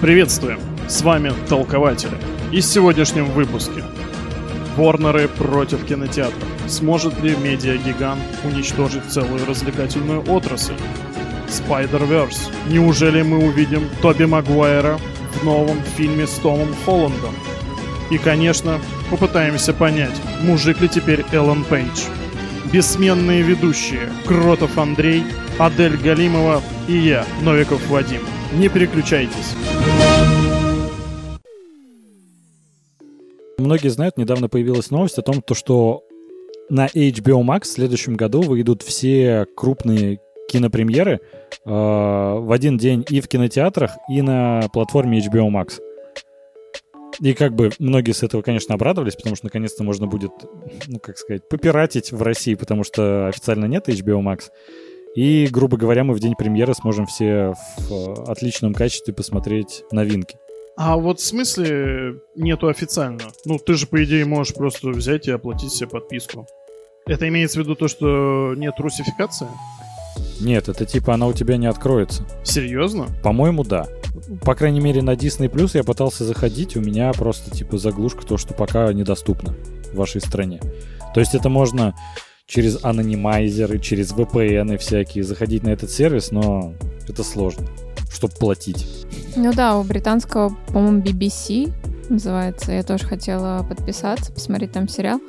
Приветствуем! С вами Толкователи. И в сегодняшнем выпуске. Ворнеры против кинотеатров. Сможет ли медиагигант уничтожить целую развлекательную отрасль? Spider-Verse. Неужели мы увидим Тоби Магуайра в новом фильме с Томом Холландом? И, конечно, попытаемся понять, мужик ли теперь Эллен Пейдж. Бессменные ведущие Кротов Андрей, Адель Галимова и я, Новиков Вадим. Не переключайтесь. Многие знают, недавно появилась новость о том, то, что на HBO Max в следующем году выйдут все крупные кинопремьеры э, в один день и в кинотеатрах, и на платформе HBO Max. И как бы многие с этого, конечно, обрадовались, потому что наконец-то можно будет, ну, как сказать, попиратить в России, потому что официально нет HBO Max. И, грубо говоря, мы в день премьеры сможем все в э, отличном качестве посмотреть новинки. А вот в смысле нету официально? Ну, ты же, по идее, можешь просто взять и оплатить себе подписку. Это имеется в виду то, что нет русификации? Нет, это типа она у тебя не откроется. Серьезно? По-моему, да. По крайней мере, на Disney Plus я пытался заходить, у меня просто типа заглушка то, что пока недоступно в вашей стране. То есть это можно через анонимайзеры, через VPN и всякие заходить на этот сервис, но это сложно, чтобы платить. Ну да, у британского, по-моему, BBC называется. Я тоже хотела подписаться, посмотреть там сериал.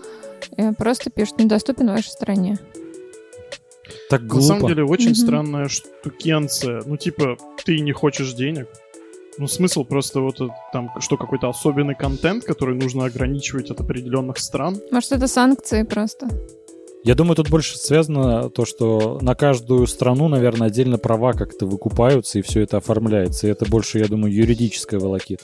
И просто пишут, недоступен в вашей стране. Так глупо. На самом деле, очень Мгм. странная штукенция. Ну, типа, ты не хочешь денег. Ну, смысл просто вот э, там, что какой-то особенный контент, который нужно ограничивать от определенных стран. Может, это санкции просто? Я думаю, тут больше связано то, что на каждую страну, наверное, отдельно права как-то выкупаются, и все это оформляется. И это больше, я думаю, юридическая волокит.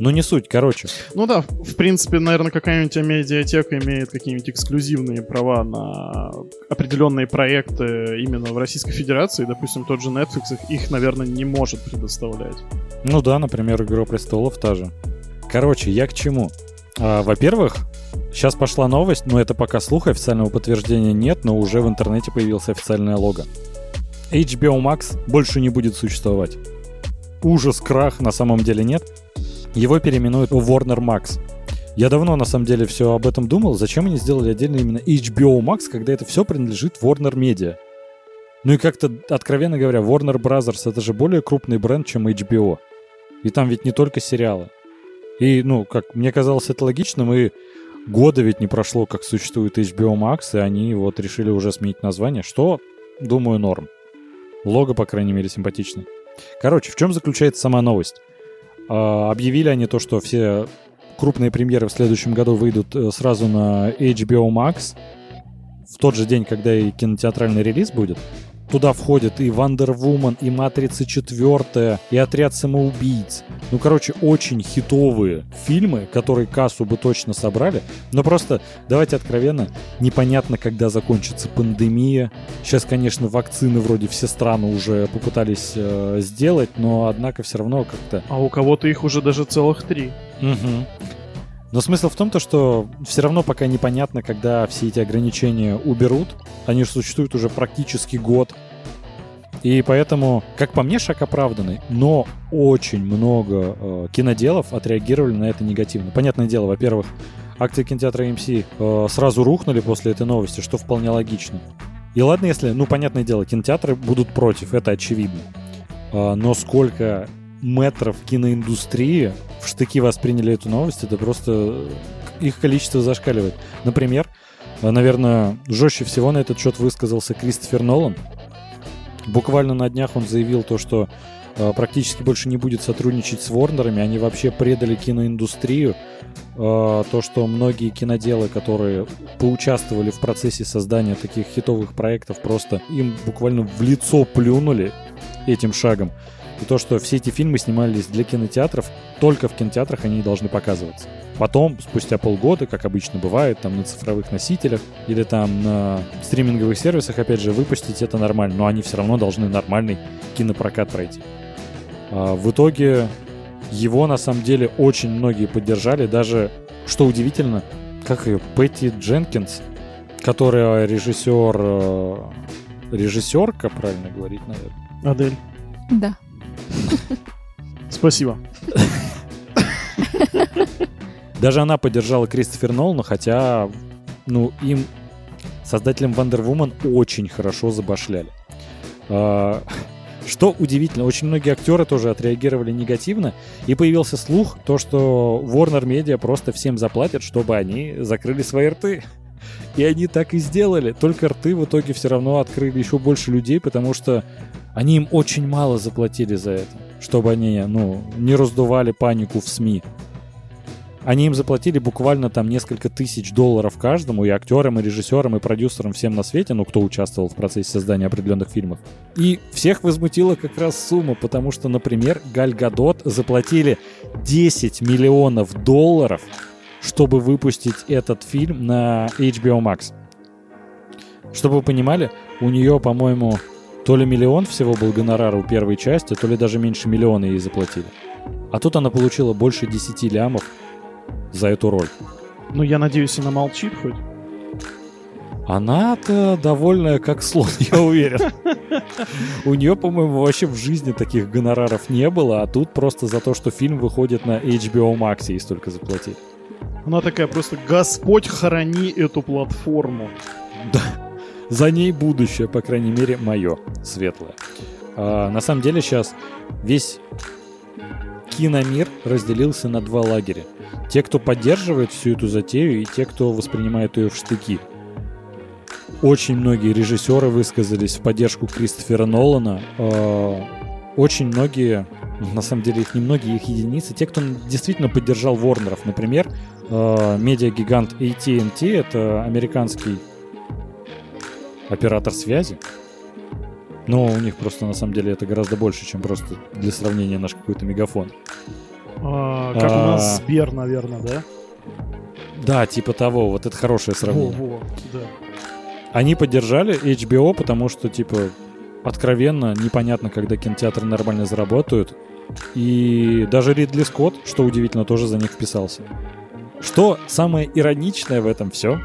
Но не суть, короче. Ну да, в в принципе, наверное, какая-нибудь медиатека имеет какие-нибудь эксклюзивные права на определенные проекты именно в Российской Федерации. Допустим, тот же Netflix их, их, наверное, не может предоставлять. Ну да, например, «Игра престолов» та же. Короче, я к чему? А, во-первых, сейчас пошла новость, но это пока слух, официального подтверждения нет, но уже в интернете появилось официальное лого. HBO Max больше не будет существовать. Ужас, крах, на самом деле нет. Его переименуют в Warner Max. Я давно, на самом деле, все об этом думал. Зачем они сделали отдельно именно HBO Max, когда это все принадлежит Warner Media? Ну и как-то, откровенно говоря, Warner Brothers это же более крупный бренд, чем HBO. И там ведь не только сериалы. И, ну, как мне казалось это логичным, и года ведь не прошло, как существует HBO Max, и они вот решили уже сменить название, что, думаю, норм. Лого, по крайней мере, симпатичный. Короче, в чем заключается сама новость? А, объявили они то, что все крупные премьеры в следующем году выйдут э, сразу на HBO Max в тот же день, когда и кинотеатральный релиз будет. Туда входит и Woman, и Матрица 4, и Отряд самоубийц. Ну, короче, очень хитовые фильмы, которые кассу бы точно собрали. Но просто, давайте откровенно, непонятно, когда закончится пандемия. Сейчас, конечно, вакцины вроде все страны уже попытались э, сделать, но однако все равно как-то А у кого-то их уже даже целых три. Мгм. Но смысл в том, то, что все равно пока непонятно, когда все эти ограничения уберут. Они же существуют уже практически год. И поэтому, как по мне, шаг оправданный. Но очень много э, киноделов отреагировали на это негативно. Понятное дело, во-первых, акции кинотеатра AMC э, сразу рухнули после этой новости, что вполне логично. И ладно, если, ну, понятное дело, кинотеатры будут против, это очевидно. А, но сколько метров киноиндустрии в штыки восприняли эту новость, это просто э, их количество зашкаливает. Например, э, наверное, жестче всего на этот счет высказался Кристофер Нолан. Буквально на днях он заявил то, что э, практически больше не будет сотрудничать с Ворнерами, они вообще предали киноиндустрию. То, что многие киноделы, которые поучаствовали в процессе создания таких хитовых проектов, просто им буквально в лицо плюнули этим шагом. И то, что все эти фильмы снимались для кинотеатров, только в кинотеатрах они должны показываться. Потом, спустя полгода, как обычно бывает, там на цифровых носителях или там на стриминговых сервисах, опять же, выпустить это нормально, но они все равно должны нормальный кинопрокат пройти. А, в итоге его на самом деле очень многие поддержали, даже, что удивительно, как ее, Пэтти Дженкинс, которая режиссер, э, режиссерка, правильно говорить, наверное, Адель, Да. Спасибо. Даже она поддержала Кристофер Нолана, хотя, ну, им, создателям Wonder Woman, очень хорошо забашляли. А, что удивительно, очень многие актеры тоже отреагировали негативно, и появился слух, то, что Warner Media просто всем заплатят, чтобы они закрыли свои рты. И они так и сделали. Только рты в итоге все равно открыли еще больше людей, потому что они им очень мало заплатили за это, чтобы они, ну, не раздували панику в СМИ. Они им заплатили буквально там несколько тысяч долларов каждому, и актерам, и режиссерам, и продюсерам всем на свете, ну, кто участвовал в процессе создания определенных фильмов. И всех возмутила как раз сумма, потому что, например, Галь Гадот заплатили 10 миллионов долларов, чтобы выпустить этот фильм на HBO Max. Чтобы вы понимали, у нее, по-моему, то ли миллион всего был гонорар у первой части, то ли даже меньше миллиона ей заплатили. А тут она получила больше 10 лямов за эту роль. Ну, я надеюсь, она молчит хоть. Она-то довольная как слон, я уверен. У нее, по-моему, вообще в жизни таких гонораров не было, а тут просто за то, что фильм выходит на HBO Max, ей столько заплатили. Она такая просто «Господь, храни эту платформу». Да, за ней будущее, по крайней мере, мое, светлое. А, на самом деле сейчас весь киномир разделился на два лагеря. Те, кто поддерживает всю эту затею, и те, кто воспринимает ее в штыки. Очень многие режиссеры высказались в поддержку Кристофера Нолана. А, очень многие, на самом деле их немногие, их единицы, те, кто действительно поддержал Ворнеров. Например, а, медиагигант AT&T, это американский оператор связи. Но у них просто на самом деле это гораздо больше, чем просто для сравнения наш какой-то мегафон. А, как у нас Сбер, наверное, да? Да, типа того. Вот это хорошее сравнение. Во, во, да. Они поддержали HBO, потому что, типа, откровенно непонятно, когда кинотеатры нормально заработают. И даже Ридли Скотт, что удивительно, тоже за них вписался. Что самое ироничное в этом все?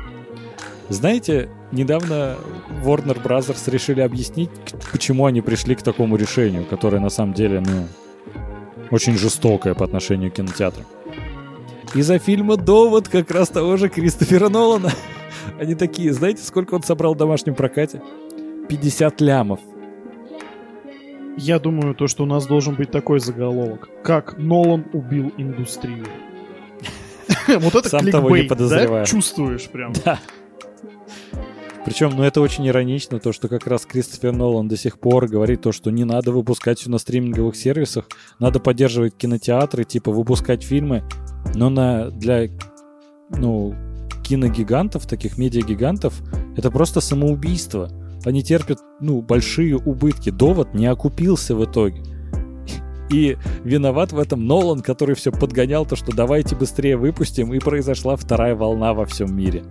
Знаете, недавно Warner Brothers решили объяснить, почему они пришли к такому решению, которое на самом деле, ну, очень жестокое по отношению к кинотеатрам. Из-за фильма «Довод» как раз того же Кристофера Нолана. Они такие, знаете, сколько он собрал в домашнем прокате? 50 лямов. Я думаю, то, что у нас должен быть такой заголовок. Как Нолан убил индустрию. Вот это Сам того не подозревая. Чувствуешь прям. Да. Причем, ну это очень иронично, то, что как раз Кристофер Нолан до сих пор говорит то, что не надо выпускать все на стриминговых сервисах, надо поддерживать кинотеатры, типа выпускать фильмы, но на, для, ну, киногигантов, таких медиагигантов, это просто самоубийство. Они терпят, ну, большие убытки. Довод не окупился в итоге. И виноват в этом Нолан, который все подгонял то, что давайте быстрее выпустим, и произошла вторая волна во всем мире.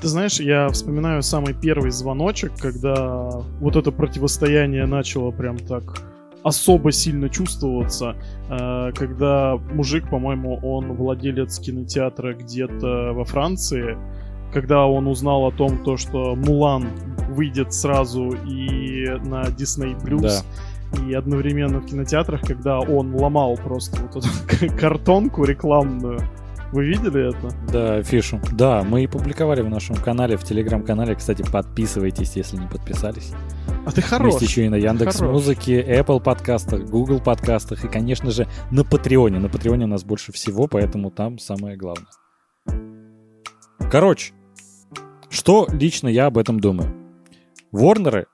Ты знаешь, я вспоминаю самый первый звоночек, когда вот это противостояние начало прям так особо сильно чувствоваться, э, когда мужик, по-моему, он владелец кинотеатра где-то во Франции, когда он узнал о том, то, что Мулан выйдет сразу и на Disney Plus, да. и одновременно в кинотеатрах, когда он ломал просто вот эту картонку рекламную, вы видели это? Да, афишу. Да, мы и публиковали в нашем канале, в телеграм-канале. Кстати, подписывайтесь, если не подписались. А ты хорош. Есть еще и на Яндекс Музыке, Apple подкастах, Google подкастах и, конечно же, на Патреоне. На Патреоне у нас больше всего, поэтому там самое главное. Короче, что лично я об этом думаю? Ворнеры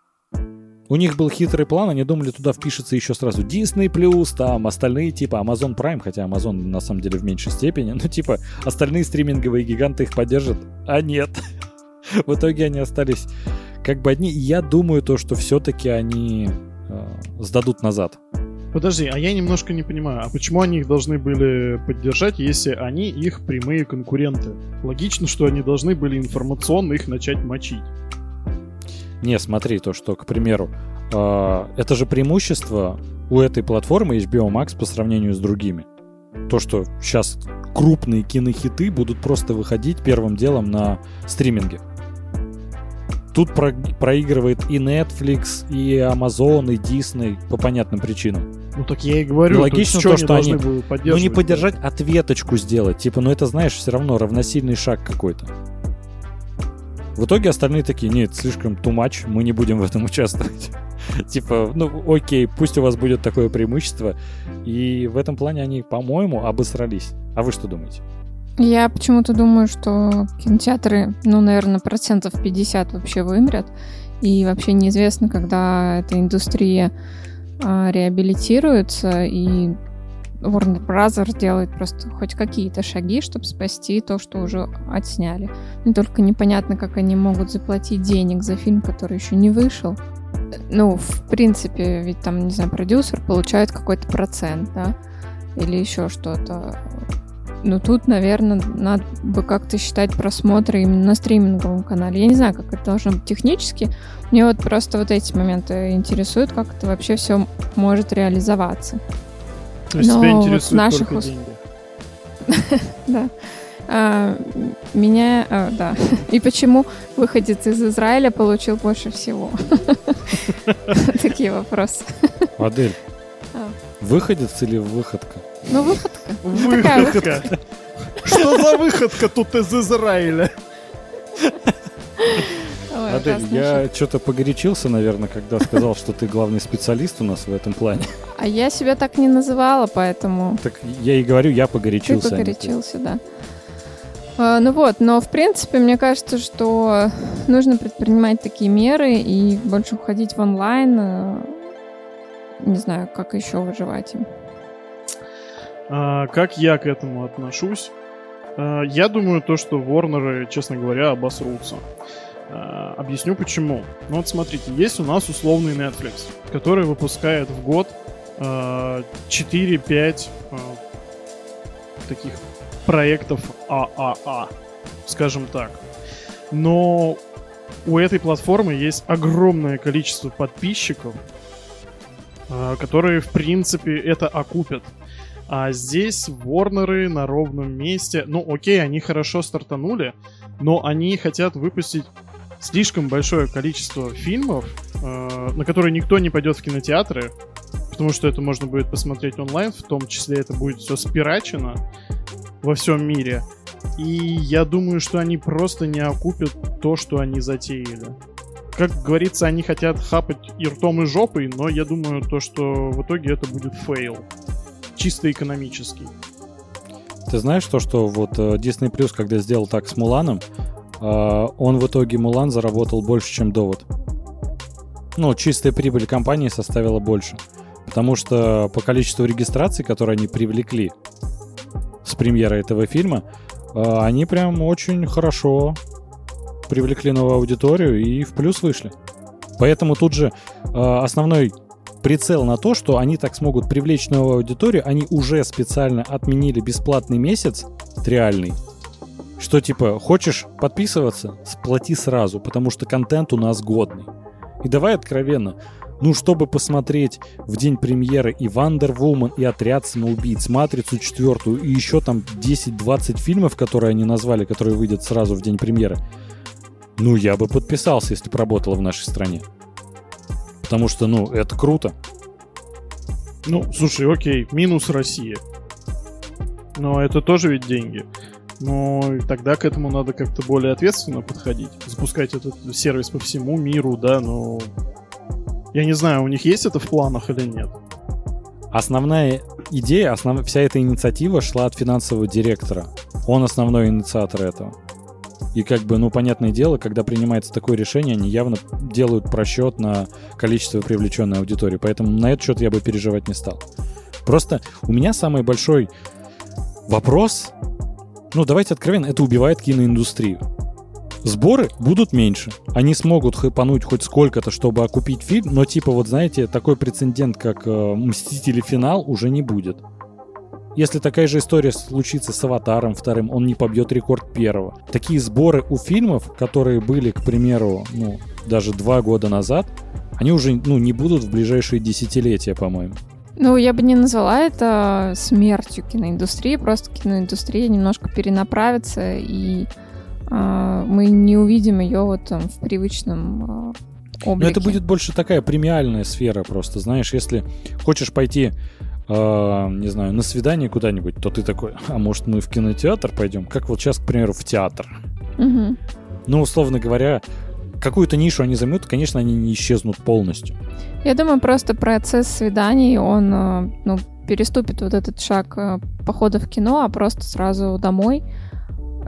у них был хитрый план, они думали, туда впишется еще сразу Disney+, там остальные типа Amazon Prime, хотя Amazon на самом деле в меньшей степени, но типа остальные стриминговые гиганты их поддержат, а нет. В итоге они остались как бы одни. Я думаю то, что все-таки они э, сдадут назад. Подожди, а я немножко не понимаю, а почему они их должны были поддержать, если они их прямые конкуренты? Логично, что они должны были информационно их начать мочить. Не, смотри, то, что, к примеру, э, это же преимущество у этой платформы HBO Max по сравнению с другими. То, что сейчас крупные кинохиты будут просто выходить первым делом на стриминге. Тут про- проигрывает и Netflix, и Amazon, и Disney по понятным причинам. Ну так я и говорю, Ну, логично то, что они они- Ну не поддержать, ответочку сделать. Типа, ну это, знаешь, все равно равносильный шаг какой-то. В итоге остальные такие, нет, слишком too much, мы не будем в этом участвовать. Типа, ну окей, пусть у вас будет такое преимущество. И в этом плане они, по-моему, обосрались. А вы что думаете? Я почему-то думаю, что кинотеатры, ну, наверное, процентов 50 вообще вымрят. И вообще неизвестно, когда эта индустрия а, реабилитируется, и Warner Bros. делает просто хоть какие-то шаги, чтобы спасти то, что уже отсняли. Не только непонятно, как они могут заплатить денег за фильм, который еще не вышел. Ну, в принципе, ведь там, не знаю, продюсер получает какой-то процент, да, или еще что-то. Ну, тут, наверное, надо бы как-то считать просмотры именно на стриминговом канале. Я не знаю, как это должно быть технически. Мне вот просто вот эти моменты интересуют, как это вообще все может реализоваться. То есть Но тебя вот интересуют наших только деньги. Да. А, меня, а, да. И почему выходец из Израиля получил больше всего? Такие вопросы. Адель, А. выходец или выходка? Ну, выходка. Ну, такая Выходка. Что за выходка тут из Израиля? Ой, Адель, я что-то погорячился, наверное, когда сказал, что ты главный специалист у нас в этом плане. А я себя так не называла, поэтому Так я и говорю, я погорячился. а ты. погорячился, да. А, Ну вот, но в принципе, мне кажется, что нужно предпринимать такие меры и больше уходить в онлайн. э, Не знаю, как еще выживать им. А, Как я к этому отношусь? А, Я думаю, то, что Ворнеры, честно говоря, обосрутся. А, Объясню почему. Ну вот смотрите, есть у нас условный Netflix, который выпускает в год а, 4-5 а, таких проектов ААА, скажем так. Но у этой платформы есть огромное количество подписчиков, а, которые, в принципе, это окупят. А здесь Ворнеры на ровном месте. Ну, окей, они хорошо стартанули, но они хотят выпустить слишком большое количество фильмов, э, на которые никто не пойдет в кинотеатры, потому что это можно будет посмотреть онлайн, в том числе это будет все спирачено во всем мире. И я думаю, что они просто не окупят то, что они затеяли. Как говорится, они хотят хапать и ртом, и жопой, но я думаю, то, что в итоге это будет fail. Чисто экономический. Ты знаешь то, что вот э, Disney Plus, когда сделал так с Муланом, он в итоге Мулан заработал больше, чем Довод. Ну, чистая прибыль компании составила больше. Потому что по количеству регистраций, которые они привлекли с премьеры этого фильма, э, они прям очень хорошо привлекли новую аудиторию и в плюс вышли. Поэтому тут же э, основной прицел на то, что они так смогут привлечь новую аудиторию, они уже специально отменили бесплатный месяц триальный, что типа, хочешь подписываться, сплати сразу, потому что контент у нас годный. И давай откровенно, ну, чтобы посмотреть в день премьеры и Wonder Woman, и Отряд самоубийц, Матрицу четвертую, и еще там 10-20 фильмов, которые они назвали, которые выйдут сразу в день премьеры, ну, я бы подписался, если бы работала в нашей стране. Потому что, ну, это круто. Ну, слушай, окей, минус Россия. Но это тоже ведь деньги. Но тогда к этому надо как-то более ответственно подходить. Запускать этот сервис по всему миру, да, но... Я не знаю, у них есть это в планах или нет. Основная идея, основ... вся эта инициатива шла от финансового директора. Он основной инициатор этого. И как бы, ну, понятное дело, когда принимается такое решение, они явно делают просчет на количество привлеченной аудитории. Поэтому на этот счет я бы переживать не стал. Просто у меня самый большой вопрос, ну, давайте откровенно, это убивает киноиндустрию. Сборы будут меньше. Они смогут хайпануть хоть сколько-то, чтобы окупить фильм, но типа вот знаете, такой прецедент, как э, «Мстители. Финал» уже не будет. Если такая же история случится с «Аватаром» вторым, он не побьет рекорд первого. Такие сборы у фильмов, которые были, к примеру, ну, даже два года назад, они уже, ну, не будут в ближайшие десятилетия, по-моему. Ну, я бы не назвала это смертью киноиндустрии, просто киноиндустрия немножко перенаправится, и а, мы не увидим ее вот там в привычном а, облики. Но это будет больше такая премиальная сфера просто, знаешь, если хочешь пойти, э, не знаю, на свидание куда-нибудь, то ты такой, а может мы в кинотеатр пойдем? Как вот сейчас, к примеру, в театр. Мгм. Ну, условно говоря, какую-то нишу они займут, конечно, они не исчезнут полностью. Я думаю, просто процесс свиданий, он э, ну, переступит вот этот шаг э, похода в кино, а просто сразу домой.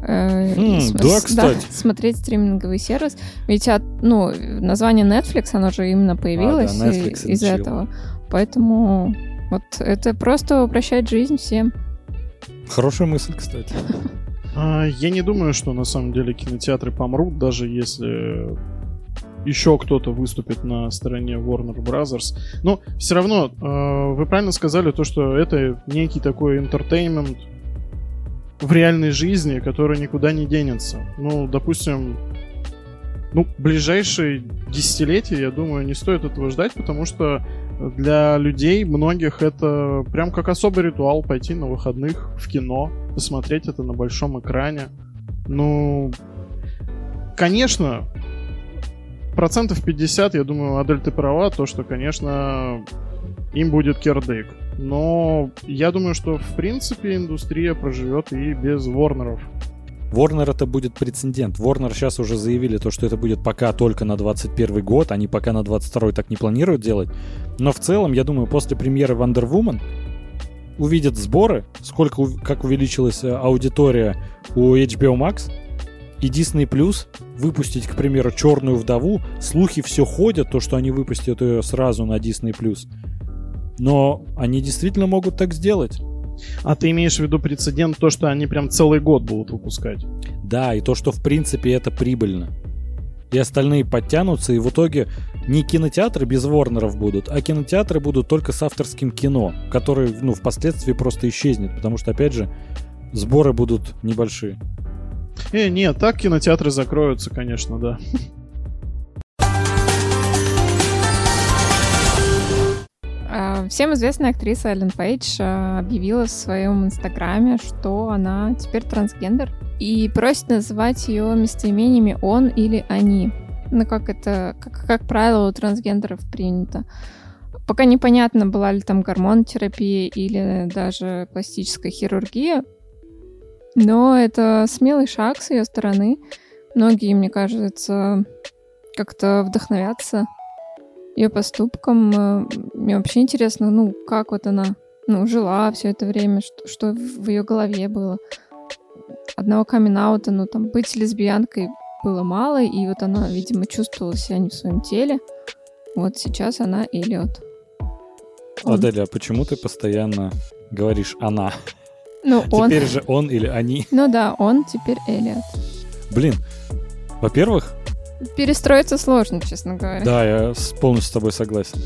э, и М, см- да, кстати. смотреть стриминговый сервис. Ведь от, ну, название Netflix, оно же именно появилось А, да, и- из chill. этого. Поэтому вот это просто упрощает жизнь всем. Хорошая мысль, кстати. А, Я не думаю, что на самом деле кинотеатры помрут, даже если еще кто-то выступит на стороне Warner Brothers. Но все равно, э, вы правильно сказали то, что это некий такой entertainment в реальной жизни, который никуда не денется. Ну, допустим, ну, ближайшие десятилетия, я думаю, не стоит этого ждать, потому что для людей, многих, это прям как особый ритуал пойти на выходных в кино, посмотреть это на большом экране. Ну, конечно, процентов 50, я думаю, Адель, ты права, то, что, конечно, им будет кирдык. Но я думаю, что, в принципе, индустрия проживет и без Ворнеров. Warner это будет прецедент. Warner сейчас уже заявили то, что это будет пока только на 21 год, они пока на 22 так не планируют делать. Но в целом, я думаю, после премьеры Wonder Woman увидят сборы, сколько, как увеличилась э, аудитория у HBO Max, и Disney Plus выпустить, к примеру, Черную вдову. Слухи все ходят, то, что они выпустят ее сразу на Disney Plus. Но они действительно могут так сделать. А ты имеешь в виду прецедент, то, что они прям целый год будут выпускать? Да, и то, что в принципе это прибыльно. И остальные подтянутся, и в итоге не кинотеатры без Ворнеров будут, а кинотеатры будут только с авторским кино, который, ну, впоследствии просто исчезнет, потому что, опять же, сборы будут небольшие. Э, нет, так кинотеатры закроются, конечно, да. Всем известная актриса Эллен Пейдж а, объявила в своем инстаграме, что она теперь трансгендер и просит называть ее местоимениями он или они. Ну, как это, как, как правило, у трансгендеров принято. Пока непонятно, была ли там гормонотерапия или даже пластическая хирургия, но это смелый шаг с ее стороны. Многие, мне кажется, как-то вдохновятся ее поступкам. Э, Мне вообще интересно, ну, как вот она ну, жила все это время, что, что в ее голове было. Одного камин ну, там, быть лесбиянкой было мало, и вот она, видимо, чувствовала себя не в своем теле. Вот сейчас она Эллиот. Аделя, а почему ты постоянно говоришь «она»? Ну, он... Теперь же он или они. Ну да, он теперь Эллиот. Блин, во-первых, Перестроиться сложно, честно говоря. да, я полностью с тобой согласен.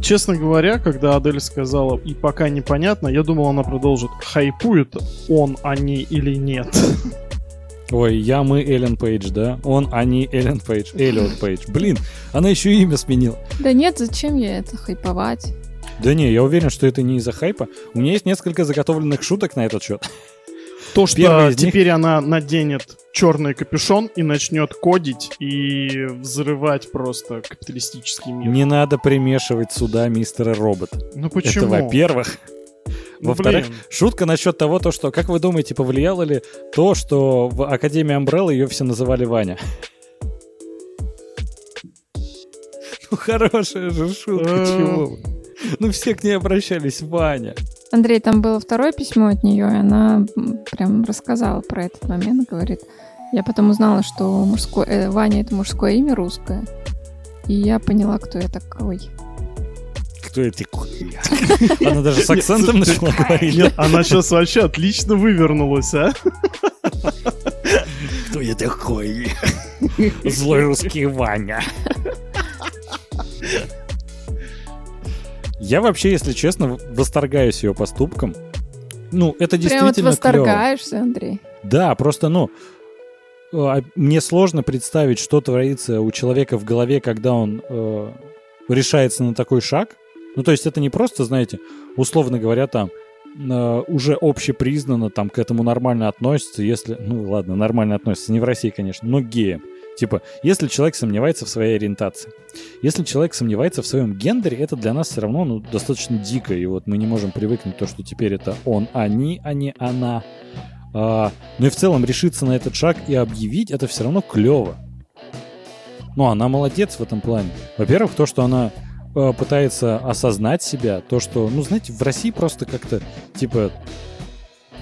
Честно говоря, когда Адель сказала «и пока непонятно», я думал, она продолжит «хайпует он, они или нет». Ой, я, мы, Эллен Пейдж, да? Он, они, Эллен Пейдж, Эллиот Пейдж. Блин, она еще имя сменила. Да нет, зачем я это хайповать? Да не, я уверен, что это не из-за хайпа. У меня есть несколько заготовленных шуток на этот счет. То, что них- теперь она наденет черный капюшон и начнет кодить и взрывать просто капиталистический мир. Не надо примешивать сюда мистера Робот. Ну почему? Это во-первых. Ну, Во-вторых, блин. шутка насчет того, то, что, как вы думаете, повлияло ли то, что в Академии Umbrella ее все называли Ваня? Ну, хорошая же шутка, Э. чего? Ну, все к ней обращались, Ваня. Андрей, там было второе письмо от нее, и она прям рассказала про этот момент, говорит. Я потом узнала, что мужское, э, Ваня это мужское имя русское. И я поняла, кто я такой. Кто эти хуя? Она даже с акцентом начала говорить. Она сейчас вообще отлично вывернулась, а? Кто я такой? Злой русский Ваня. Я вообще, если честно, восторгаюсь ее поступком. Ну, это Прям вот действительно клево. восторгаешься, Андрей. Да, просто, ну, а, мне сложно представить, что творится у человека в голове, когда он э, решается на такой шаг. Ну, то есть это не просто, знаете, условно говоря, там э, уже общепризнанно там к этому нормально относятся, если, ну ладно, нормально относятся, не в России, конечно, но геям. Типа, если человек сомневается в своей ориентации, если человек сомневается в своем гендере, это для нас все равно ну, достаточно дико. И вот мы не можем привыкнуть то, что теперь это он, они, а не она. А, ну и в целом решиться на этот шаг и объявить, это все равно клево. Ну, она молодец в этом плане. Во-первых, то, что она э, пытается осознать себя, то, что, ну, знаете, в России просто как-то, типа,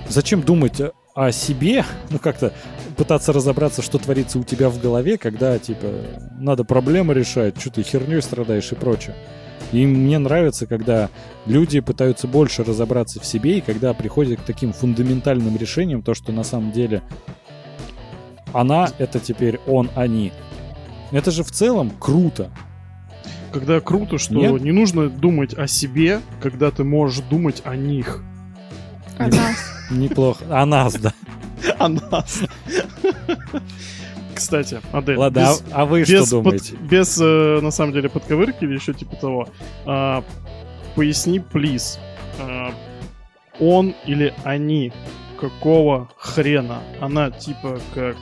зачем думать о себе, ну, как-то пытаться разобраться, что творится у тебя в голове, когда, типа, надо проблемы решать, что ты херней страдаешь и прочее. И мне нравится, когда люди пытаются больше разобраться в себе, и когда приходят к таким фундаментальным решениям, то, что на самом деле она — это теперь он, они. Это же в целом круто. Когда круто, что Нет? не нужно думать о себе, когда ты можешь думать о них. О нас. Неплохо. О нас, да. О нас. Кстати, Адель, Ладно, без- а, вы без, что под- думаете? без, э, на самом деле, подковырки или еще типа того, а, поясни, плиз, а, он или они, какого хрена? Она типа как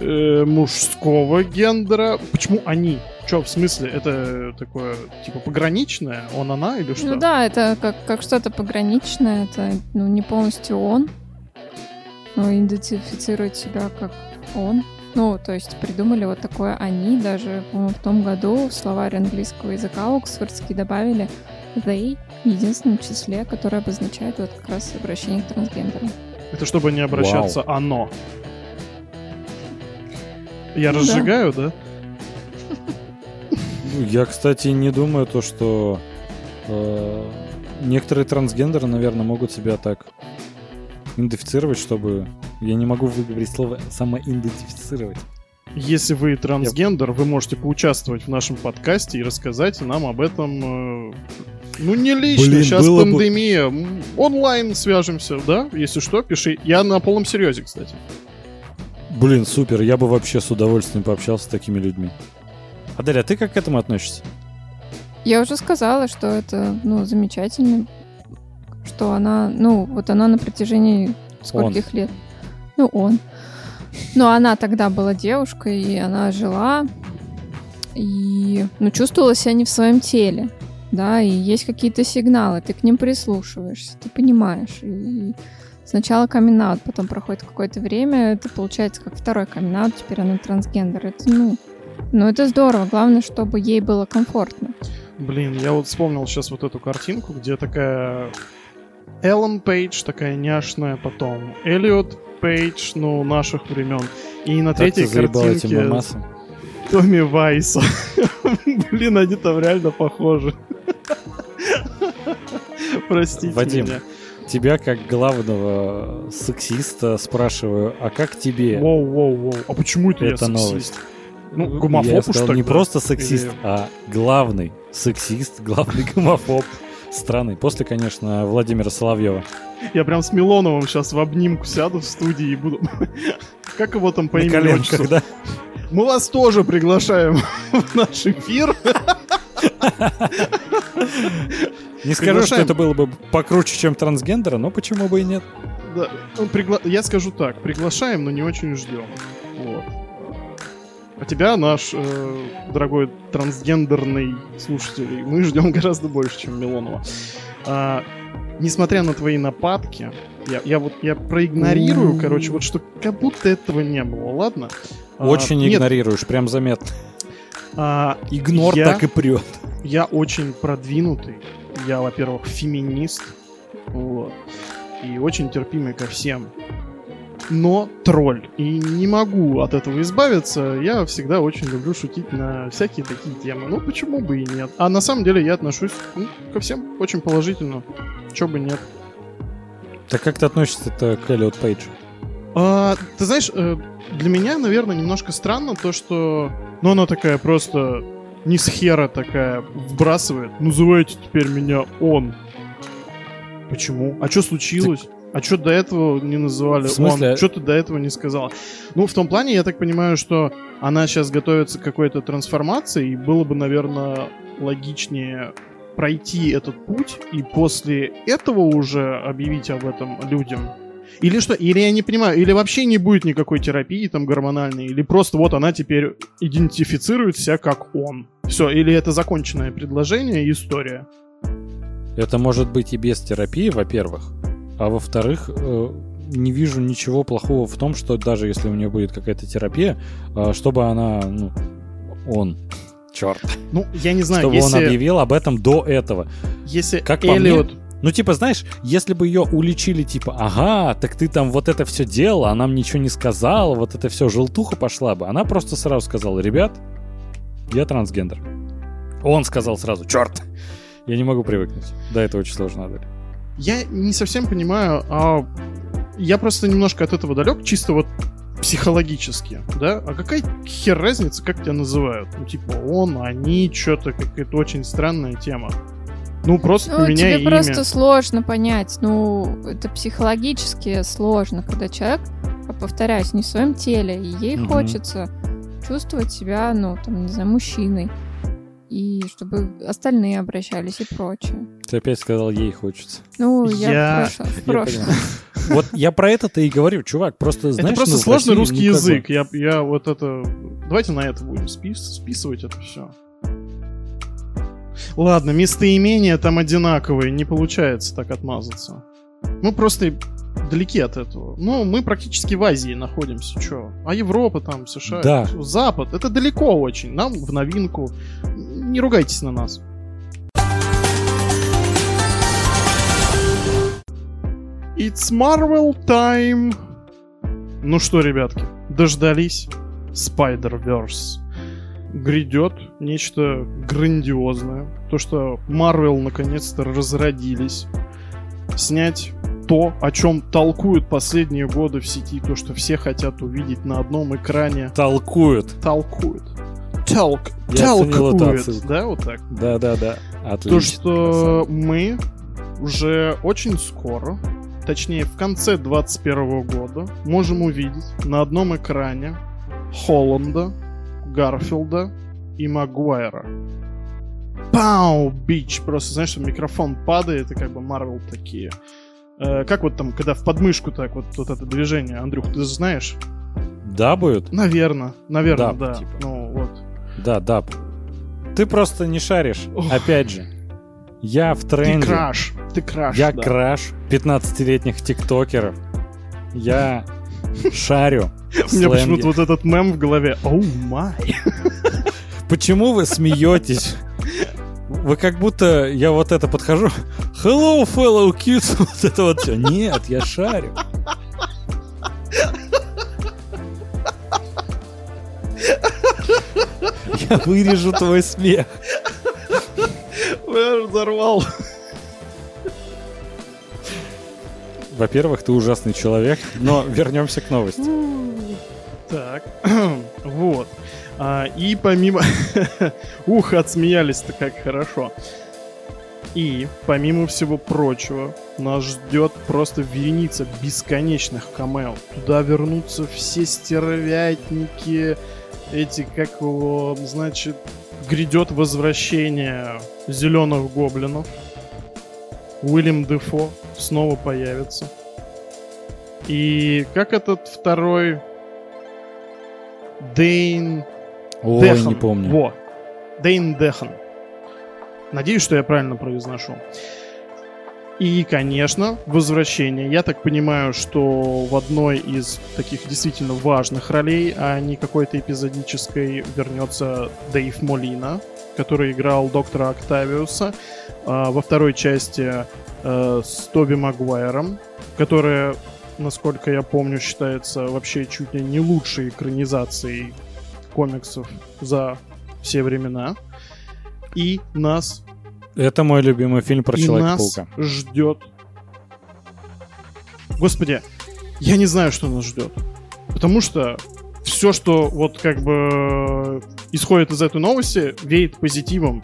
э, мужского гендера. Почему они? Че, в смысле? Это такое, типа, пограничное? Он, она или что? Ну да, это как, как что-то пограничное, это ну, не полностью он, но идентифицирует себя как он. Ну, то есть придумали вот такое они, даже, по-моему, в том году в словарь английского языка оксфордский добавили they в единственном числе, которое обозначает вот как раз обращение к трансгендеру. Это чтобы не обращаться оно. Я Ну да. разжигаю, да? Ну, Я, кстати, не думаю то, что э, некоторые трансгендеры, наверное, могут себя так идентифицировать, чтобы... Я не могу выговорить слово самоидентифицировать. Если вы трансгендер, вы можете поучаствовать в нашем подкасте и рассказать нам об этом. э, Ну, не лично, Блин, сейчас бы- пандемия. М, Онлайн свяжемся, да? Если что, пиши. Я на полном серьезе, кстати. Блин, супер, я бы вообще с удовольствием пообщался с такими людьми. Адель, а ты как к этому относишься? Я уже сказала, что это, ну, замечательно, что она, ну, вот она на протяжении скольких лет? Ну, он. Но она тогда была девушкой, и она жила, и, ну, чувствовала себя не в своем теле, да, и есть какие-то сигналы, ты к ним прислушиваешься, ты понимаешь, и сначала камин потом проходит какое-то время, это получается как второй камин теперь она трансгендер, это, ну, ну, это здорово, главное, чтобы ей было комфортно. Блин, я вот вспомнил сейчас вот эту картинку, где такая Эллен Пейдж, такая няшная, потом Эллиот Пейдж, ну, наших времен. И на третьей картинке? Томми Вайса. Блин, они там реально похожи. Простите Вадим, меня. Тебя, как главного сексиста, спрашиваю, а как тебе Воу, воу, воу. А почему это, я эта сексист? Ну, Я гомофоб уж сказал, не просто сексист, Или- а главный сексист, главный гомофоб страны. После, конечно, Владимира Соловьева. Я прям с Милоновым сейчас в обнимку сяду в студии и буду... Как его там по На имени отчеству? да? Мы вас тоже приглашаем в наш эфир. Не скажу, что это было бы покруче, чем трансгендера, но почему бы и нет? Да, пригла- Я скажу так, приглашаем, но не очень ждем. Вот. А тебя, наш э, дорогой трансгендерный слушатель, мы ждем гораздо больше, чем Милонова. А, несмотря на твои нападки, я, я вот я проигнорирую, короче, вот что как будто этого не было, ладно? А, Очень нет, игнорируешь, прям заметно. а, Игнор Я- так и прет. Я очень продвинутый. Я, во-первых, феминист. Вот. И очень терпимый ко всем. Но тролль. И не могу от этого избавиться. Я всегда очень люблю шутить на всякие такие темы. Ну, почему бы и нет? А на самом деле я отношусь ну, ко всем очень положительно. Чё бы нет. Так как ты относишься-то к Эллиот Пейдж? А, ты знаешь, э, для меня, наверное, немножко странно то, что... Ну, она такая просто не с хера такая вбрасывает. Называйте теперь меня он. Почему? А что случилось? А что до этого не называли В смысле? он? Что ты до этого не сказал? Ну, в том плане, я так понимаю, что она сейчас готовится к какой-то трансформации, и было бы, наверное, логичнее пройти этот путь и после этого уже объявить об этом людям. Или что? Или я не понимаю, или вообще не будет никакой терапии там гормональной, или просто вот она теперь идентифицирует себя как он. Все, или это законченное предложение и история. Это может быть и без терапии, во-первых. А во-вторых, э, не вижу ничего плохого в том, что даже если у нее будет какая-то терапия, э, чтобы она, ну, он, черт, Ну, я не знаю, чтобы если, он объявил об этом до этого. если Как по мне, Эллиот... Ну, типа, знаешь, если бы ее уличили, типа, ага, так ты там вот это все делала, а нам ничего не сказала, вот это все желтуха пошла бы, она просто сразу сказала, ребят, я трансгендер. Он сказал сразу, черт, я не могу привыкнуть. Да, это очень сложно, Адель. Я не совсем понимаю, а я просто немножко от этого далек, чисто вот психологически, да? А какая хер разница, как тебя называют? Ну, типа, он, они, что-то, какая-то очень странная тема. Ну, просто Ну, поменяй тебе имя. просто сложно понять. Ну, это психологически сложно, когда человек, а, повторяюсь, не в своем теле, и ей Мгм. хочется чувствовать себя, ну, там, не знаю, мужчиной. И чтобы остальные обращались и прочее. Ты опять сказал, ей хочется. Ну, я, Я- в прошлом-. Вот я про это-то и говорю, чувак, просто знаешь... это просто ну, сложный русский язык. Я, я вот это... Давайте на это будем спис- списывать это все. Ладно, местоимения там одинаковые, не получается так отмазаться. Мы просто далеки от этого. Ну, мы практически в Азии находимся, чё? А Европа там, США, Да. Запад, это далеко очень. Нам в новинку. Не ругайтесь на нас. It's Marvel time. Ну что, ребятки, дождались? Spider-Verse. Грядет нечто грандиозное. То, что Marvel наконец-то разродились. Снять то, о чем толкуют последние годы в сети, то, что все хотят увидеть на одном экране. Толкуют. Толкуют. Толкуют. отсылку. Да, вот так. Да-да-да. Отлично. То, что мы уже очень скоро, точнее в конце 2021 года, можем увидеть на одном экране Холланда, Гарфилда и Магуайра. Пау, бич! Просто, знаешь, микрофон падает, и как бы Марвел такие. Э, как вот там, когда в подмышку так вот, вот это движение, Андрюх, ты знаешь? Да, будет? Наверное, наверное, Даб, да. типа. Ну. Да, да. Ты просто не шаришь. Ох. Опять же, я в Ты тренде. краш, ты краш. Я да. краш 15-летних тиктокеров. Я шарю. У меня почему-то вот этот мем в голове. Оу май. Почему вы смеетесь? Вы как будто я вот это подхожу. Hello, fellow kids. Вот это вот все. Нет, я шарю. Я вырежу твой смех. Я взорвал. Во-первых, ты ужасный человек, но вернемся к новости. Так, вот. А, и помимо... Ух, отсмеялись-то как хорошо. И, помимо всего прочего, нас ждет просто вереница бесконечных камео. Туда вернутся все стервятники, эти, как его, значит, грядет возвращение зеленых гоблинов. Уильям Дефо снова появится. И как этот второй Дейн Ой, Дехан. не помню. Во. Дейн Дехан. Надеюсь, что я правильно произношу. И, конечно, возвращение. Я так понимаю, что в одной из таких действительно важных ролей, а не какой-то эпизодической, вернется Дэйв Молина, который играл доктора Октавиуса. А во второй части э, с Тоби Магуайром, которая, насколько я помню, считается вообще чуть ли не лучшей экранизацией комиксов за все времена. И нас, Это мой любимый фильм про и нас Человека-паука. ждет. Господи, я не знаю, что нас ждет. Потому что все, что вот как бы исходит из этой новости, веет позитивом.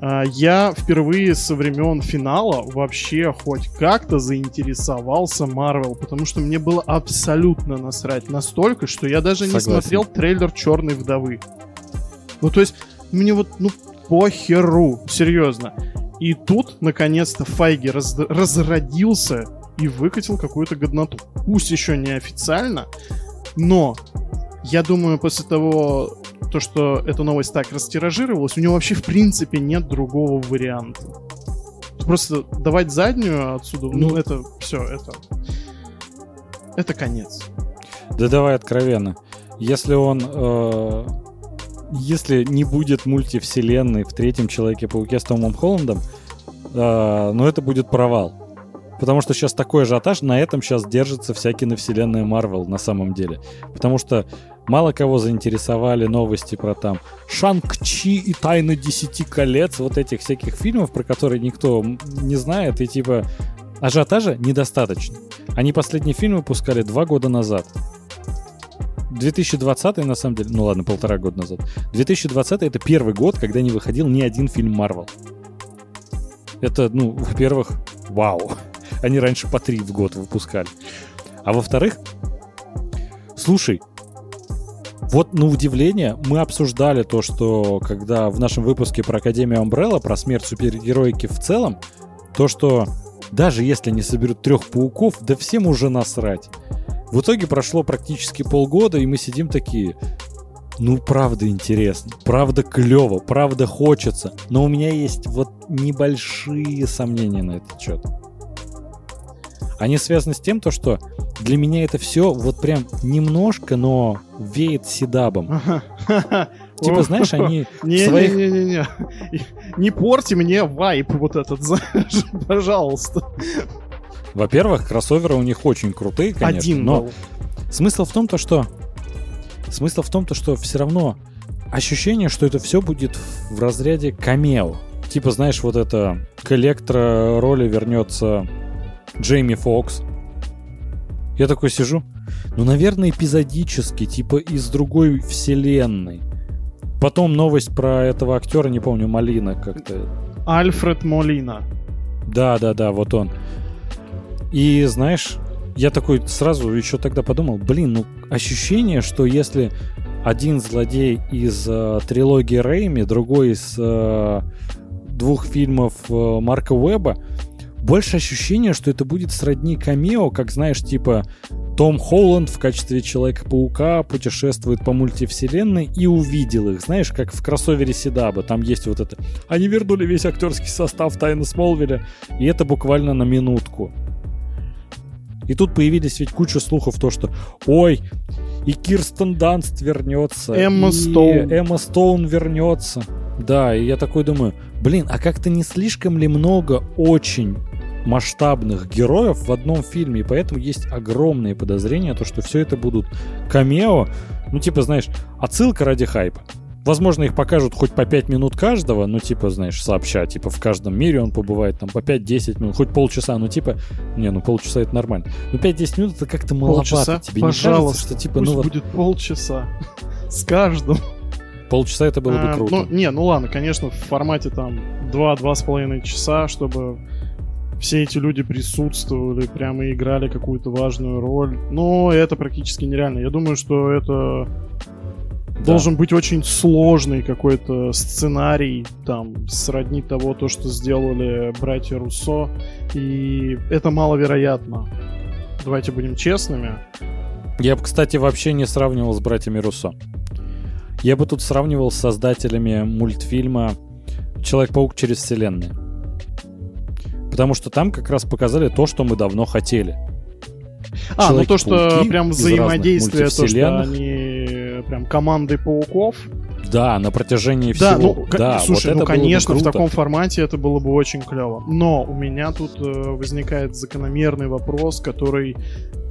А, Я впервые со времен финала вообще хоть как-то заинтересовался Марвел, потому что мне было абсолютно насрать настолько, что я даже не Согласен. смотрел трейлер Черной вдовы. Ну, то есть, мне вот, ну, похеру, серьезно. И тут, наконец-то, Файги раз- разродился и выкатил какую-то годноту. Пусть еще не официально, но я думаю, после того, то, что эта новость так растиражировалась, у него вообще в принципе нет другого варианта. Просто давать заднюю отсюда, ну, Ну. это все, это... Это конец. Да давай откровенно. Если он... э, если не будет мультивселенной в третьем Человеке-пауке с Томом Холландом, э, ну это будет провал. Потому что сейчас такой ажиотаж, на этом сейчас держится вся киновселенная Марвел на самом деле. Потому что мало кого заинтересовали новости про там Шанг-Чи и Тайны Десяти Колец, вот этих всяких фильмов, про которые никто не знает, и типа ажиотажа недостаточно. Они последний фильм выпускали два года назад. 2020 на самом деле, ну ладно, полтора года назад. 2020 это первый год, когда не выходил ни один фильм Марвел. Это, ну, во-первых, вау. Они раньше по три в год выпускали. А во-вторых, слушай, вот на удивление мы обсуждали то, что когда в нашем выпуске про Академию Umbrella, про смерть супергероики в целом, то, что даже если не соберут трех пауков, да всем уже насрать. В итоге прошло практически полгода, и мы сидим такие, ну, правда интересно, правда клево, правда хочется, но у меня есть вот небольшие сомнения на этот счет. Они связаны с тем, то, что для меня это все вот прям немножко, но веет седабом. Типа, знаешь, они не, своих- не, не, не, не. Не порти мне вайп вот этот, пожалуйста. Во-первых, кроссоверы у них очень крутые, конечно, Один но был. смысл в том, то, что смысл в том, то, что все равно ощущение, что это все будет в разряде камео. Типа, знаешь, вот это к электро роли вернется Джейми Фокс. Я такой сижу, ну, наверное, эпизодически, типа из другой вселенной. Потом новость про этого актера, не помню, Малина как-то. Альфред Молина. Да, да, да, вот он. И знаешь, я такой сразу еще тогда подумал, блин, ну ощущение, что если один злодей из э, трилогии Рейми, другой из э, двух фильмов э, Марка Уэба, больше ощущение, что это будет сродни камео, как знаешь, типа Том Холланд в качестве Человека-паука путешествует по мультивселенной и увидел их. Знаешь, как в кроссовере Седаба. Там есть вот это. Они вернули весь актерский состав Тайны Смолвиля. И это буквально на минутку. И тут появились ведь куча слухов, то что «Ой, и Кирстен Данст вернется. Эмма и Стоун. Эмма Стоун вернется. Да, и я такой думаю, блин, а как-то не слишком ли много очень масштабных героев в одном фильме, и поэтому есть огромные подозрения, то, что все это будут камео, ну, типа, знаешь, отсылка ради хайпа. Возможно, их покажут хоть по 5 минут каждого, ну, типа, знаешь, сообща, типа, в каждом мире он побывает там по 5-10 минут, хоть полчаса, ну, типа, не, ну, полчаса это нормально. Ну, 5-10 минут это как-то маловато. Полчаса, Тебе пожалуйста. не кажется, что, типа, Пусть ну, вот будет полчаса. С каждым. полчаса это было бы А, круто. Ну, не, ну ладно, конечно, в формате там 2-2,5 часа, чтобы все эти люди присутствовали, прямо и играли какую-то важную роль. Но это практически нереально. Я думаю, что это Да. должен быть очень сложный какой-то сценарий, там, сродни того, то, что сделали братья Руссо. И это маловероятно. Давайте будем честными. Я бы, кстати, вообще не сравнивал с братьями Руссо. Я бы тут сравнивал с создателями мультфильма Человек-паук через вселенные. Потому что там как раз показали то, что мы давно хотели. А, ну то, что прям взаимодействие, то, что мультивселенных. Прям командой пауков. Да, на протяжении Да, всего. ну, ка- да, слушай, вот ну, это было бы конечно, в круто. таком формате это было бы очень клево. Но у меня тут э, возникает закономерный вопрос, который,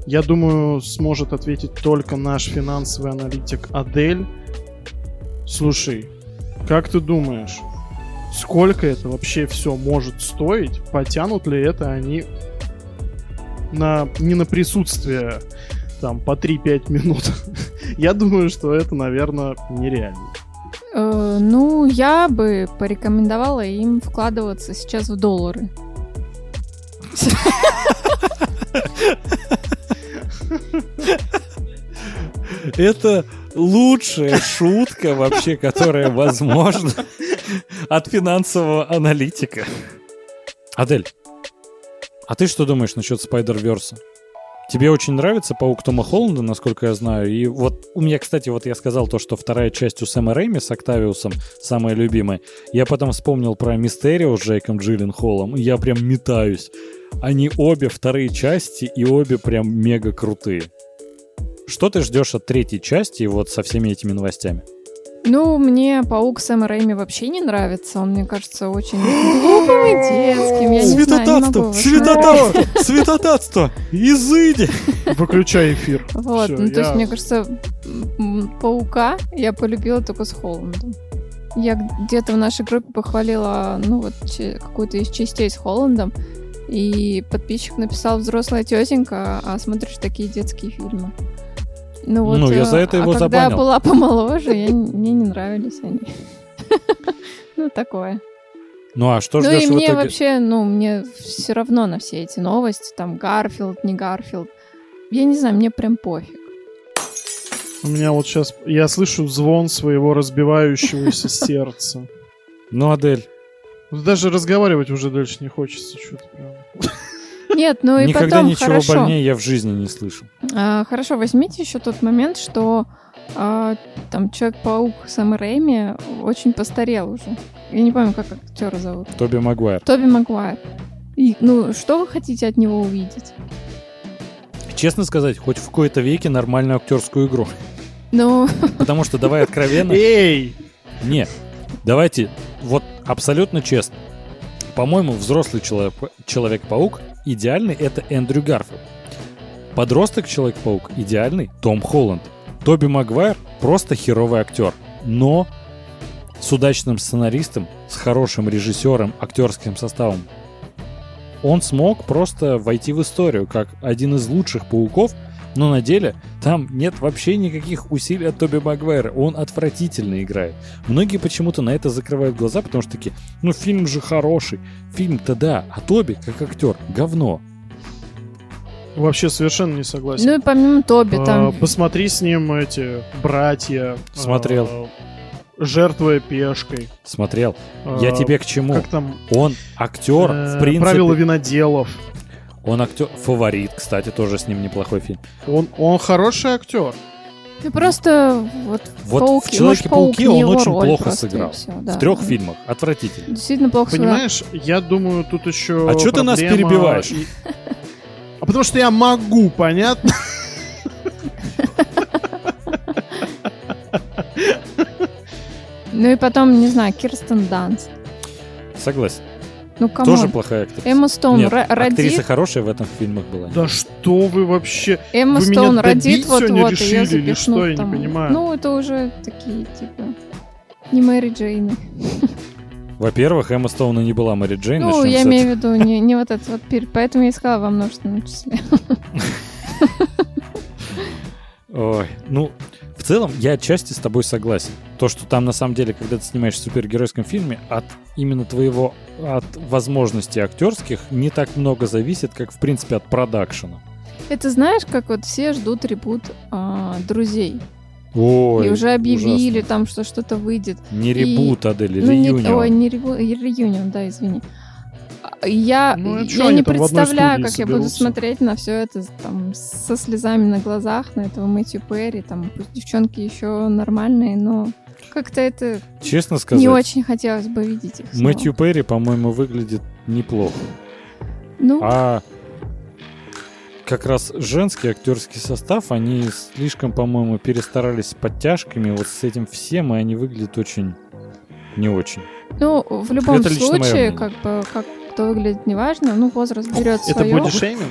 я думаю, сможет ответить только наш финансовый аналитик Адель. Слушай, как ты думаешь, сколько это вообще все может стоить? Потянут ли это они на, не на присутствие там по 3-5 минут? Я думаю, что это, наверное, нереально. Э, ну, я бы порекомендовала им вкладываться сейчас в доллары. Это лучшая шутка вообще, которая возможна от финансового аналитика. Адель, А ты что думаешь насчет Spider-Verse'а? Тебе очень нравится Паук Тома Холланда, насколько я знаю. И вот у меня, кстати, вот я сказал то, что вторая часть у Сэма Рэйми с Октавиусом самая любимая. Я потом вспомнил про Мистерио с Джейком Джилленхолом, и я прям метаюсь. Они обе вторые части, и обе прям мега крутые. Что ты ждешь от третьей части вот со всеми этими новостями? Ну, мне паук Сэма Рэйми вообще не нравится. Он, мне кажется, очень глупым и детским. Я его Святотатство! Святотатство! Изыди! Выключай эфир. Вот, ну то есть, мне кажется, паука я полюбила только с Холландом. Я где-то в нашей группе похвалила, ну вот, какую-то из частей с Холландом, и подписчик написал «Взрослая тетенька, а смотришь такие детские фильмы». Ну, вот, Ну, я э, за это а его когда я забанил. была помоложе, я, мне не нравились они. Ну, такое. Ну а что Ну ждешь и в мне итоге? вообще, ну, мне все равно на все эти новости, там, Гарфилд, не Гарфилд. Я не знаю, мне прям пофиг. У меня вот сейчас... Я слышу звон своего разбивающегося сердца. Ну, Адель, Даже разговаривать уже дальше не хочется. Что-то прям. Нет, ну и никогда потом, ничего хорошо. больнее я в жизни не слышал. А, хорошо, возьмите еще тот момент, что а, там Человек-паук Сэм Рэйми очень постарел уже. Я не помню, как актера зовут. Тоби Магуайр. Тоби Магуайр. И, ну, что вы хотите от него увидеть? Честно сказать, хоть в какой-то веке нормальную актерскую игру. Ну, Потому что, давай откровенно, Эй! Не, давайте вот абсолютно честно. По-моему, взрослый человек, Человек-паук идеальный — это Эндрю Гарфилд. Подросток Человек-паук идеальный — Том Холланд. Тоби Магуайр — просто херовый актер. Но с удачным сценаристом, с хорошим режиссером, актерским составом, он смог просто войти в историю как один из лучших пауков, но на деле там нет вообще никаких усилий от Тоби Магуайра. Он отвратительно играет. Многие почему-то на это закрывают глаза, потому что такие, ну фильм же хороший. Фильм-то да, а Тоби, как актер, говно. Вообще совершенно не согласен. ну и помимо Тоби А, там... Посмотри с ним эти братья. Смотрел. а, Жертвуя пешкой. Смотрел. Я А, тебе к чему? Как там? Он актер, э, в принципе. Правила виноделов. Он актер. Фаворит, кстати, тоже с ним неплохой фильм. Он, он хороший актер. Ты просто вот, Вот пауки, в Человеке-пауке может, паук не он очень плохо просто, сыграл. всё, да. В трех фильмах. Отвратительно. Действительно плохо сыграл. Понимаешь, я думаю, тут еще. А чё ты нас перебиваешь? и- А потому что я могу, понятно? Ну и потом, не знаю, Кирстен Данст. Согласен. Ну, кому? Тоже плохая актриса. Эмма Стоун Нет, ро- актриса родит. хорошая в этом фильмах была. Да что вы вообще? Эмма Вы меня Стоун добить родит, вот-вот, решили ее или что? Я не там. понимаю. Ну, это уже такие, типа, не Мэри Джейн. Во-первых, Эмма Стоуна не была Мэри Джейн. Ну, я имею в виду не, не вот это вот, пер- поэтому я искала во множественном числе. Ой, ну, в целом, я отчасти с тобой согласен. То, что там, на самом деле, когда ты снимаешь в супергеройском фильме, от именно твоего, от возможностей актерских не так много зависит, как, в принципе, от продакшена. Это знаешь, как вот все ждут ребут а, друзей. Ой, и уже объявили ужасно. там, что что-то выйдет. Не И- ребут, Адель, Ну, не, реюнион. ой, не реву- реюнион, да, извини. А, Я, Ну, я не представляю, как я буду соберутся? смотреть на все это там со слезами на глазах, на этого Мэтью Перри, там пусть девчонки еще нормальные, но как-то это Честно сказать, не очень хотелось бы видеть их. снова. Мэтью Перри, по-моему, выглядит неплохо. Ну, А как раз женский актерский состав, они слишком, по-моему, перестарались с подтяжками вот с этим всем, и они выглядят очень не очень. ну, в любом это случае, как бы, как кто выглядит, неважно, ну, возраст берет Это свое. бодишейминг?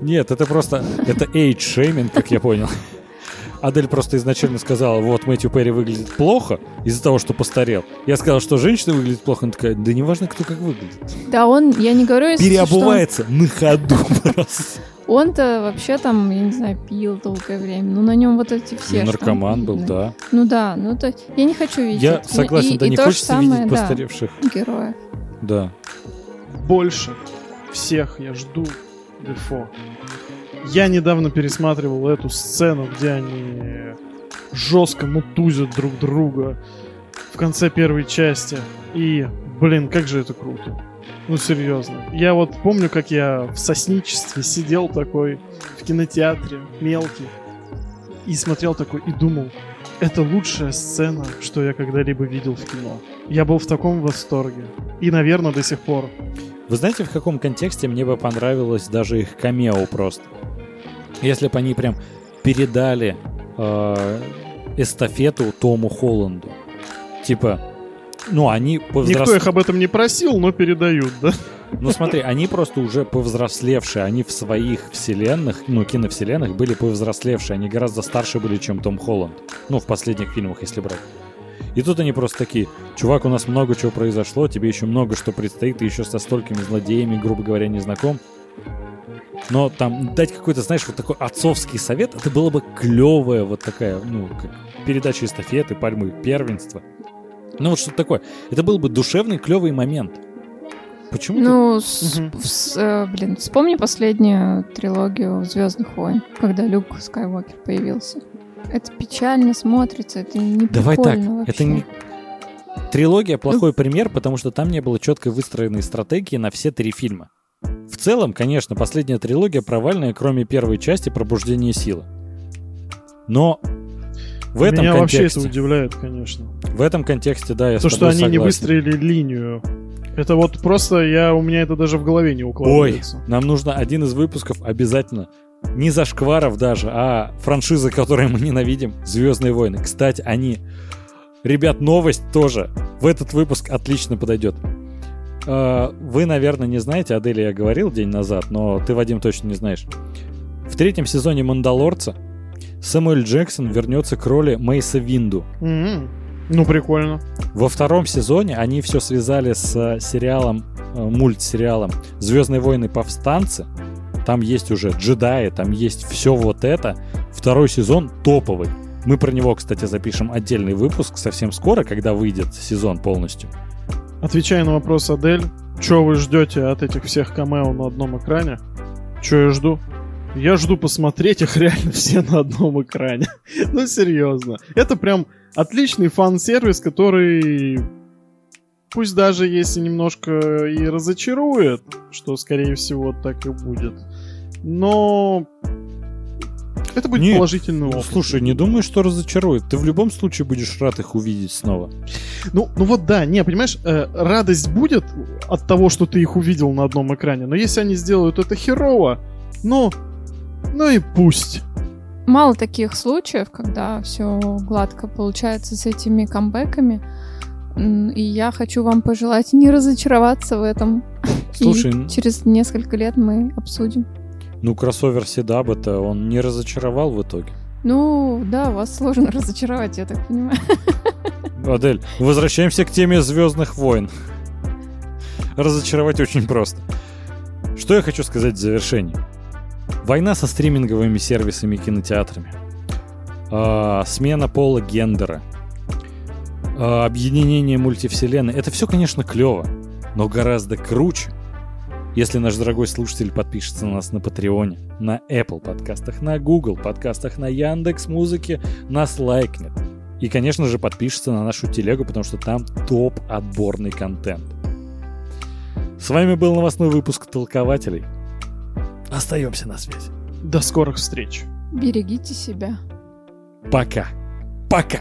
Нет, это просто, это age-шейминг, как я понял. Адель просто изначально сказала, вот Мэтью Перри выглядит плохо из-за того, что постарел. Я сказал, что женщина выглядит плохо, она такая, да неважно, кто как выглядит. Да, он, я не говорю, если что, Переобувается на ходу просто. Он-то вообще там, я не знаю, пил долгое время. Ну, на нем вот эти все. И что наркоман был, да. Ну да, ну то я не хочу видеть. Я это. согласен, И- да и не хочется самое, видеть да, постаревших. героя. Да. Больше всех я жду Дефо. Я недавно пересматривал эту сцену, где они жестко мутузят друг друга в конце первой части. И, блин, как же это круто. Ну, серьезно. Я вот помню, как я в сосничестве сидел такой в кинотеатре, мелкий, и смотрел такой, и думал, это лучшая сцена, что я когда-либо видел в кино. Я был в таком восторге. И, наверное, до сих пор. Вы знаете, в каком контексте мне бы понравилось даже их камео просто? Если бы они прям передали э, эстафету Тому Холланду. Типа, ну, они повзрос... Никто их об этом не просил, но передают, да? Ну смотри, они просто уже повзрослевшие, они в своих вселенных, ну, киновселенных были повзрослевшие, они гораздо старше были, чем Том Холланд. Ну, в последних фильмах, если брать. И тут они просто такие, чувак, у нас много чего произошло, тебе еще много что предстоит, ты еще со столькими злодеями, грубо говоря, не знаком. Но там дать какой-то, знаешь, вот такой отцовский совет, это было бы клевая вот такая, ну, как передача эстафеты, пальмы первенства. Ну вот что-то такое. Это был бы душевный, клевый момент. Почему? Ну, с, угу. с, э, блин, вспомни последнюю трилогию Звездных войн, когда Люк Скайуокер появился. Это печально смотрится, это не Давай так, вообще. это не... Трилогия плохой пример, потому что там не было четко выстроенной стратегии на все три фильма. В целом, конечно, последняя трилогия провальная, кроме первой части «Пробуждение силы». Но в этом Меня контексте... вообще это удивляет, конечно. В этом контексте, да, я То, с что они согласен. не выстроили линию. Это вот просто я у меня это даже в голове не укладывается. Ой, нам нужно один из выпусков обязательно. Не зашкваров даже, а франшизы, которые мы ненавидим. Звездные войны. Кстати, они... Ребят, новость тоже. В этот выпуск отлично подойдет. А, вы, наверное, не знаете, Адели я говорил день назад, но ты, Вадим, точно не знаешь. В третьем сезоне «Мандалорца» Сэмюэль Джексон вернется к роли Мейса Винду. Mm-hmm. Ну, прикольно. Во втором сезоне они все связали с э, сериалом, э, мультсериалом «Звездные войны. Повстанцы». Там есть уже джедаи, там есть все вот это. Второй сезон топовый. Мы про него, кстати, запишем отдельный выпуск совсем скоро, когда выйдет сезон полностью. Отвечая на вопрос Адель, что вы ждете от этих всех камео на одном экране? Что я жду? Я жду посмотреть их реально все на одном экране. ну, серьезно. Это прям отличный фан-сервис, который пусть даже если немножко и разочарует, что, скорее всего, так и будет, но это будет Нет, положительный опыт. Слушай, не думаю, что разочарует. Ты в любом случае будешь рад их увидеть снова. Ну, ну вот да, не, понимаешь, э, радость будет от того, что ты их увидел на одном экране, но если они сделают это херово, ну, ну и пусть. Мало таких случаев, когда все гладко получается с этими камбэками. И я хочу вам пожелать не разочароваться в этом. Слушай, и через несколько лет мы обсудим. Ну, кроссовер Седаба-то он не разочаровал в итоге. Ну, да, вас сложно разочаровать, я так понимаю. Адель, возвращаемся к теме Звездных войн. Разочаровать очень просто. Что я хочу сказать в завершении? Война со стриминговыми сервисами и кинотеатрами. А, смена пола гендера. А, объединение мультивселенной. Это все, конечно, клево. Но гораздо круче, если наш дорогой слушатель подпишется на нас на Патреоне, на Apple подкастах, на Google подкастах, на Яндекс Музыке, нас лайкнет. И, конечно же, подпишется на нашу телегу, потому что там топ отборный контент. С вами был новостной выпуск толкователей. Остаемся на связи. До скорых встреч. Берегите себя. Пока. Пока.